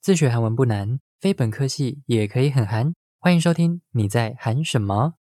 自学韩文不难，非本科系也可以很韩。欢迎收听，你在韩什么？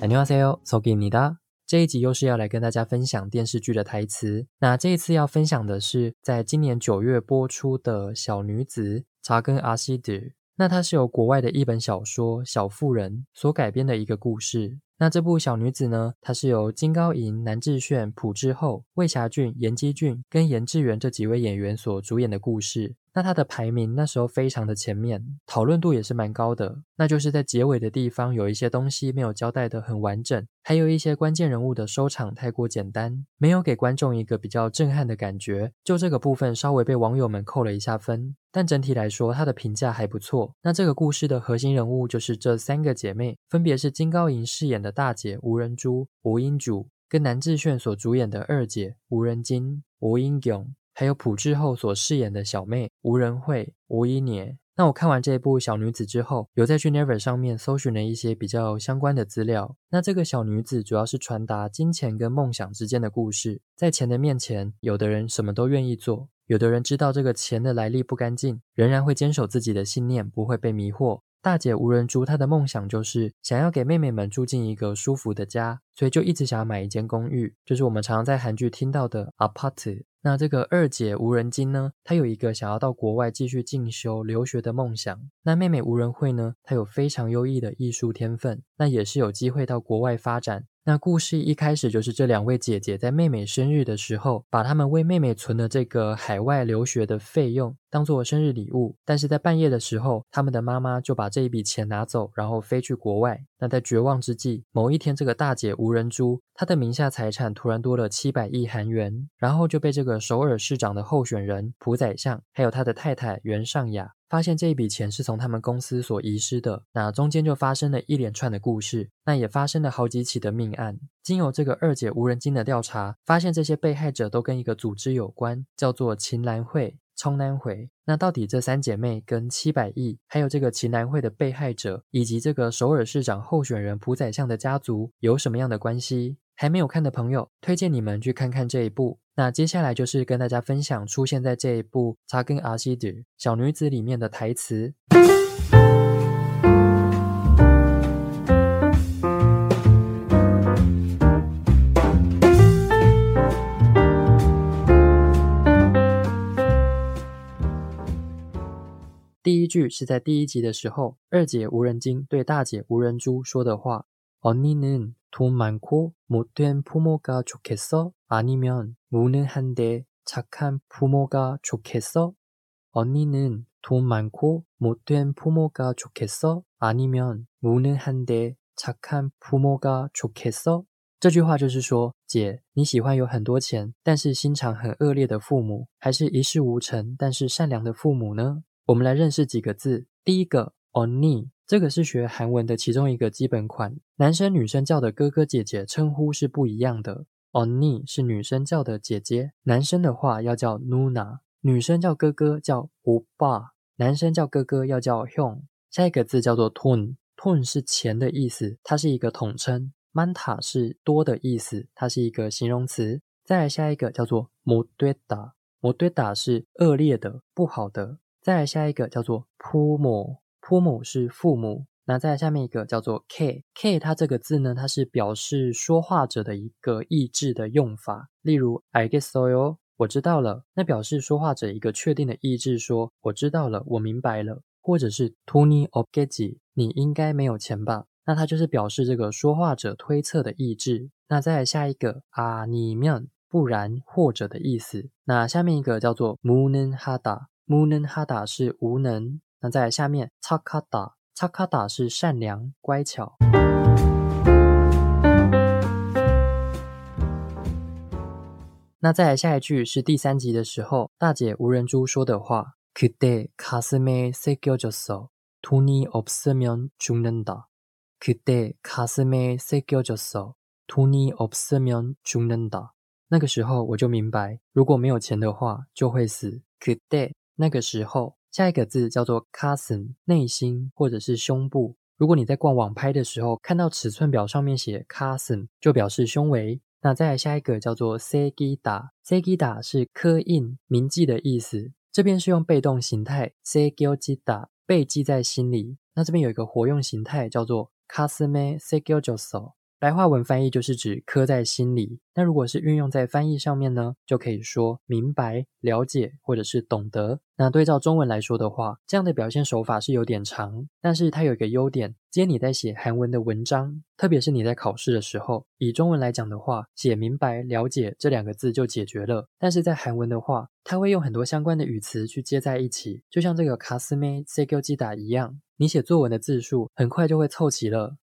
안녕하세요，소개입니다。这一集又是要来跟大家分享电视剧的台词。那这一次要分享的是，在今年九月播出的《小女子》查根阿西德。 那它是由国外的一本小说《小妇人》所改编的一个故事。那这部小女子呢？它是由金高银、南智炫、朴智厚、魏霞俊、严基俊跟严智元这几位演员所主演的故事。那它的排名那时候非常的前面，讨论度也是蛮高的。那就是在结尾的地方有一些东西没有交代的很完整，还有一些关键人物的收场太过简单，没有给观众一个比较震撼的感觉。就这个部分稍微被网友们扣了一下分，但整体来说它的评价还不错。那这个故事的核心人物就是这三个姐妹，分别是金高银饰演的大姐吴仁珠、吴英主，跟南智炫所主演的二姐吴仁金、吴英勇，还有朴智厚所饰演的小妹吴仁惠、吴一年。那我看完这一部小女子之后，有在去 Never 上面搜寻了一些比较相关的资料。那这个小女子主要是传达金钱跟梦想之间的故事。在钱的面前，有的人什么都愿意做，有的人知道这个钱的来历不干净，仍然会坚守自己的信念，不会被迷惑。大姐吴仁珠，她的梦想就是想要给妹妹们住进一个舒服的家，所以就一直想要买一间公寓，就是我们常常在韩剧听到的 apart。那这个二姐吴仁金呢，她有一个想要到国外继续进修留学的梦想。那妹妹吴仁惠呢，她有非常优异的艺术天分，那也是有机会到国外发展。那故事一开始就是这两位姐姐在妹妹生日的时候，把他们为妹妹存的这个海外留学的费用当做生日礼物。但是在半夜的时候，他们的妈妈就把这一笔钱拿走，然后飞去国外。那在绝望之际，某一天，这个大姐无人珠，她的名下财产突然多了七百亿韩元，然后就被这个首尔市长的候选人朴宰相，还有他的太太袁尚雅。发现这一笔钱是从他们公司所遗失的，那中间就发生了一连串的故事，那也发生了好几起的命案。经由这个二姐无人机的调查，发现这些被害者都跟一个组织有关，叫做秦兰会、冲南会。那到底这三姐妹跟七百亿，还有这个秦兰会的被害者，以及这个首尔市长候选人朴宰相的家族有什么样的关系？还没有看的朋友，推荐你们去看看这一部。那接下来就是跟大家分享出现在这一部《茶根阿西德小女子》里面的台词。第一句是在第一集的时候，二姐无人精对大姐无人珠说的话：“Oni nun。” 돈많고못된부모가좋겠어아니면무능한데착한부모가좋겠어언니는돈많고못된부모가좋겠어아니면무능한데착한부모가좋겠어这句话就是说，姐，你喜欢有很多钱，但是心肠很恶劣的父母，还是一事无成但是善良的父母呢？我们来认识几个字。第一个 언니这个是学韩文的其中一个基本款，男生女生叫的哥哥姐姐称呼是不一样的。Oni 是女生叫的姐姐，男生的话要叫 Nuna，女生叫哥哥叫 Uba，男生叫哥哥要叫 Hyung。下一个字叫做 Ton，Ton 是钱的意思，它是一个统称。Manta 是多的意思，它是一个形容词。再来下一个叫做 Modeda，Modeda 是恶劣的、不好的。再来下一个叫做 Pumo。父母是父母，那在下面一个叫做 k，k 它这个字呢，它是表示说话者的一个意志的用法。例如 I get so yo，我知道了，那表示说话者一个确定的意志，说我知道了，我明白了。或者是 tuni obgeti，你应该没有钱吧？那它就是表示这个说话者推测的意志。那再下一个啊，你面不然或者的意思。那下面一个叫做 munen hada，munen hada 是无能。那在下面，c 卡达，c 卡达是善良、乖巧。那在下一句是第三集的时候，大姐无人珠说的话。그때가슴에새겨졌어돈이없으면죽는다그때가슴에새겨졌어돈이없으면죽는다那个时候我就明白，如果没有钱的话，就会死。그때那个时候下一个字叫做 cousin，内心或者是胸部。如果你在逛网拍的时候看到尺寸表上面写 “kasen”，就表示胸围。那再来下一个叫做 “segida”，“segida” 是刻印、铭记的意思。这边是用被动形态 “segida”，被记在心里。那这边有一个活用形态叫做 “kasme segijoso”。白话文翻译就是指刻在心里。那如果是运用在翻译上面呢，就可以说明白、了解或者是懂得。那对照中文来说的话，这样的表现手法是有点长，但是它有一个优点：今天你在写韩文的文章，特别是你在考试的时候，以中文来讲的话，写明白、了解这两个字就解决了。但是在韩文的话，它会用很多相关的语词去接在一起，就像这个卡斯梅塞교基达一样，你写作文的字数很快就会凑齐了。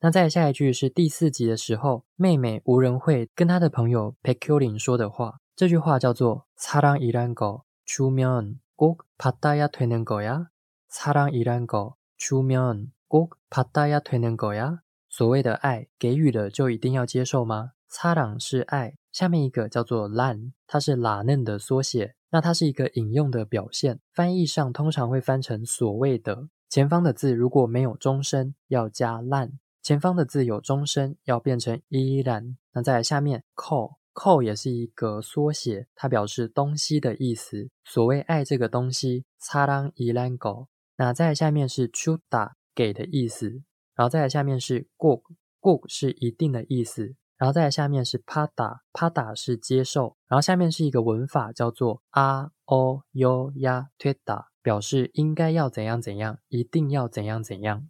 那再下一句是第四集的时候，妹妹吴仁惠跟她的朋友 p e k u l i n 说的话。这句话叫做“사랑이란거주면꼭받아야되는거야사랑이란거주면꼭받아야되는거야”所谓的爱，给予了就一定要接受吗？사랑是爱，下面一个叫做란它是拉嫩的缩写，那它是一个引用的表现，翻译上通常会翻成所谓的。前方的字如果没有终声，要加란 前方的字有终身，要变成依然。那再来下面，ko，ko 也是一个缩写，它表示东西的意思。所谓爱这个东西，擦当依然够。那再来下面是 chu da，给的意思。然后再来下面是 gu，gu 是一定的意思。然后再来下面是 pa da，pa da 是接受。然后下面是一个文法叫做 a o y o ya teda，表示应该要怎样怎样，一定要怎样怎样。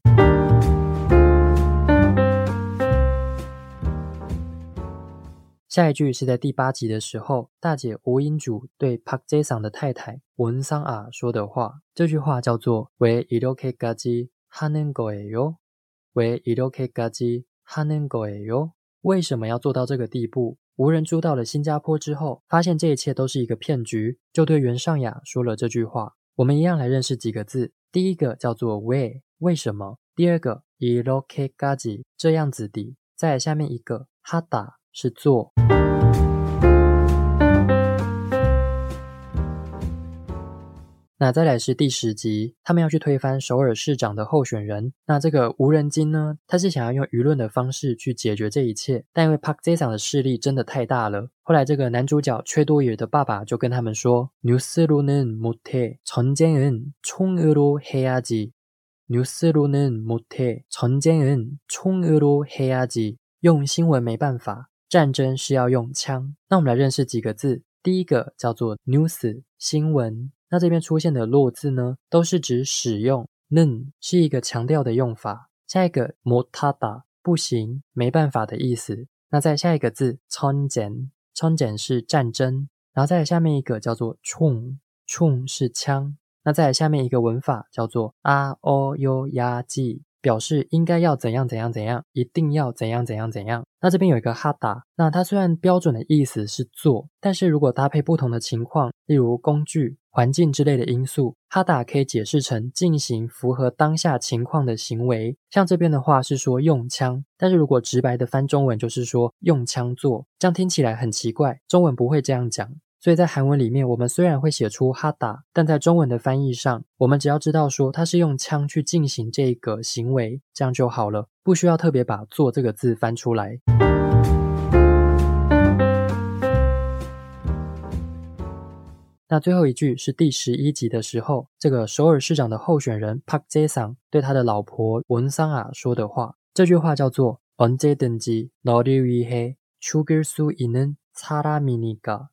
下一句是在第八集的时候，大姐吴英主对 Park Jae Sang 的太太文桑啊说的话。这句话叫做왜이렇게까지하는거예요왜이렇게까지하는거예요为什么要做到这个地步？吴人珠到了新加坡之后，发现这一切都是一个骗局，就对袁尚雅说了这句话。我们一样来认识几个字。第一个叫做为为什么？第二个이렇게까지这样子的。再下面一个하다 是做。那再来是第十集，他们要去推翻首尔市长的候选人。那这个无人金呢，他是想要用舆论的方式去解决这一切，但因为 Park Jae Sang 的势力真的太大了。后来这个男主角최도일的爸爸就跟他们说：뉴스로는못해전쟁은총으로해야지뉴스로는못해전쟁은총으로해야지用新闻没办法， 战争是要用枪。那我们来认识几个字，第一个叫做 news 新闻。那这边出现的落字呢，都是指使用 none 是一个强调的用法。下一个 m o t 不行，没办法的意思。那再下一个字 c h o n j e n c h o n j 是战争。然后再下面一个叫做 chung，chung 是枪。那再下面一个文法叫做 a o u y a j i 表示应该要怎样怎样怎样，一定要怎样怎样怎样。那这边有一个哈达，那它虽然标准的意思是做，但是如果搭配不同的情况，例如工具、环境之类的因素，哈达可以解释成进行符合当下情况的行为。像这边的话是说用枪，但是如果直白的翻中文就是说用枪做，这样听起来很奇怪，中文不会这样讲。所以在韩文里面，我们虽然会写出哈达，但在中文的翻译上，我们只要知道说它是用枪去进行这个行为，这样就好了，不需要特别把“做”这个字翻出来。那最后一句是第十一集的时候，这个首尔市长的候选人 Park Jae Sang 对他的老婆文桑啊说的话，这句话叫做언제든지너를위해죽일수있는사람이니 까。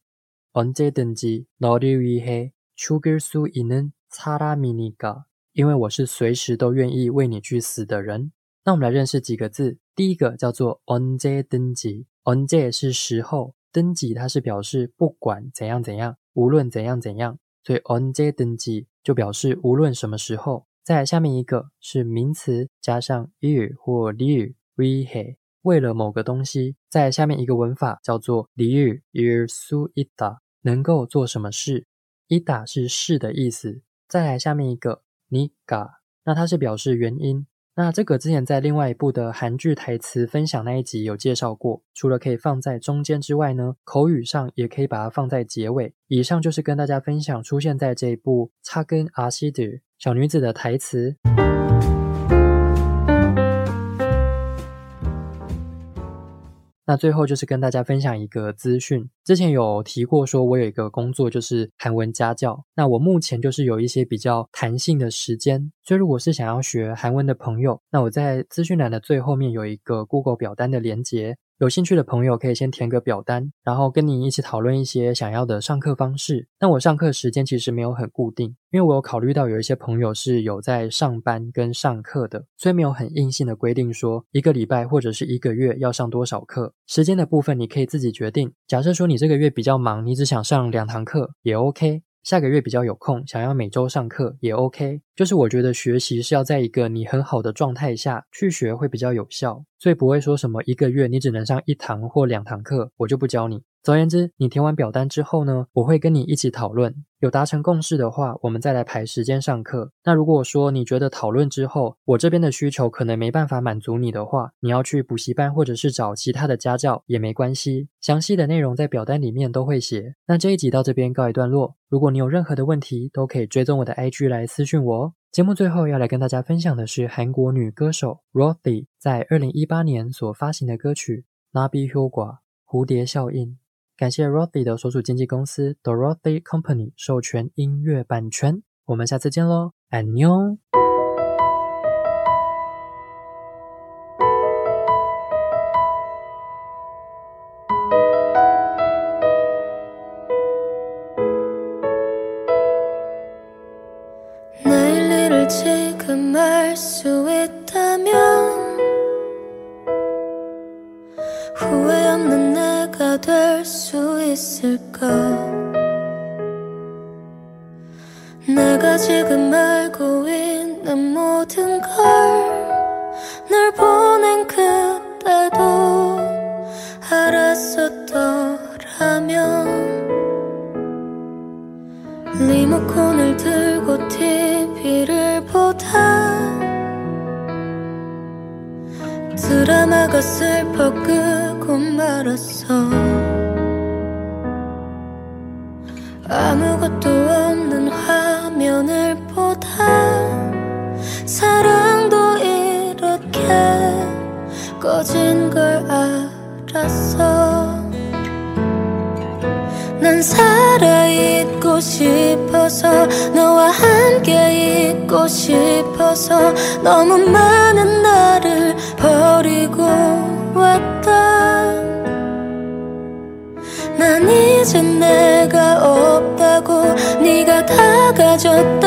언제든지너를위해죽일수있는사람이니 까， 因为我是随时都愿意为你去死的人。那我们来认识几个字。第一个叫做언제든 지， 언제是时候，든지它是表示不管怎样怎样，无论怎样怎样，所以언제든지就表示无论什么时候。再下面一个是名词加上일或리 위해为了某个东西。在下面一个文法叫做리일일수있다 能够做什么事？伊达是是的意思。再来下面一个，你嘎，那它是表示原因。那这个之前在另外一部的韩剧台词分享那一集有介绍过，除了可以放在中间之外呢，口语上也可以把它放在结尾。以上就是跟大家分享出现在这一部《擦根阿西德》小女子的台词。那最后就是跟大家分享一个资讯，之前有提过，说我有一个工作就是韩文家教。那我目前就是有一些比较弹性的时间，所以如果是想要学韩文的朋友，那我在资讯栏的最后面有一个 Google 表单的连接。有兴趣的朋友可以先填个表单，然后跟你一起讨论一些想要的上课方式。那我上课时间其实没有很固定，因为我有考虑到有一些朋友是有在上班跟上课的，所以没有很硬性的规定说一个礼拜或者是一个月要上多少课。时间的部分你可以自己决定。假设说你这个月比较忙，你只想上两堂课也 OK。下个月比较有空，想要每周上课也 OK。就是我觉得学习是要在一个你很好的状态下去学会比较有效，所以不会说什么一个月你只能上一堂或两堂课，我就不教你。总而言之，你填完表单之后呢，我会跟你一起讨论，有达成共识的话，我们再来排时间上课。那如果说你觉得讨论之后，我这边的需求可能没办法满足你的话，你要去补习班或者是找其他的家教也没关系。详细的内容在表单里面都会写。那这一集到这边告一段落，如果你有任何的问题，都可以追踪我的 IG 来私讯我哦。节目最后要来跟大家分享的是韩国女歌手 Rothy 在二零一八年所发行的歌曲《Nabi Hyoga》蝴蝶效应。感谢 Rothy 的所属经纪公司 Dorothy Company 授权音乐版权。我们下次见喽，安妞。 지금 알고 있는 모든 걸 널 보낸 그때도 알았었더라면 네 리모컨을 들고 TV를 보다 드라마가 슬퍼 끄고 말았어. 아무것도 꺼진 걸 알았어 난 살아있고 싶어서 너와 함께 있고 싶어서 너무 많은 나를 버리고 왔다. 난 이제 내가 없다고 네가 다 가졌다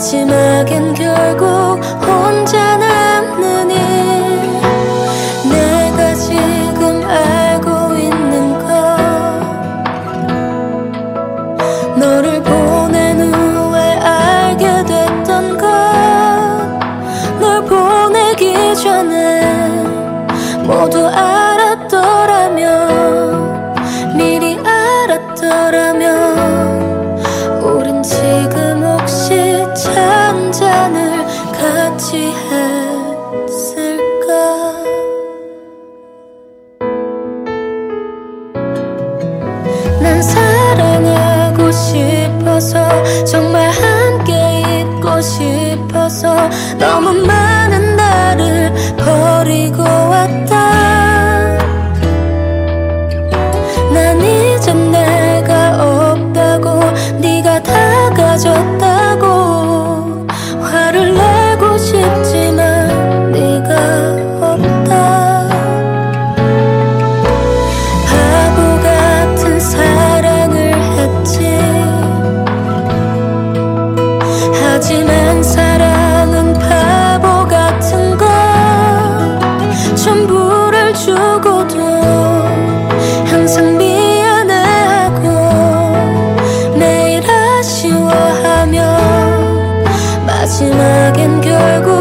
마지막엔 결국 혼자 남는 이 내가 지금 알고 있는 것 너를 보낸 후에 알게 됐던 것널 보내기 전에 모두 알았더라면 미리 알았더라면 마지막엔 결국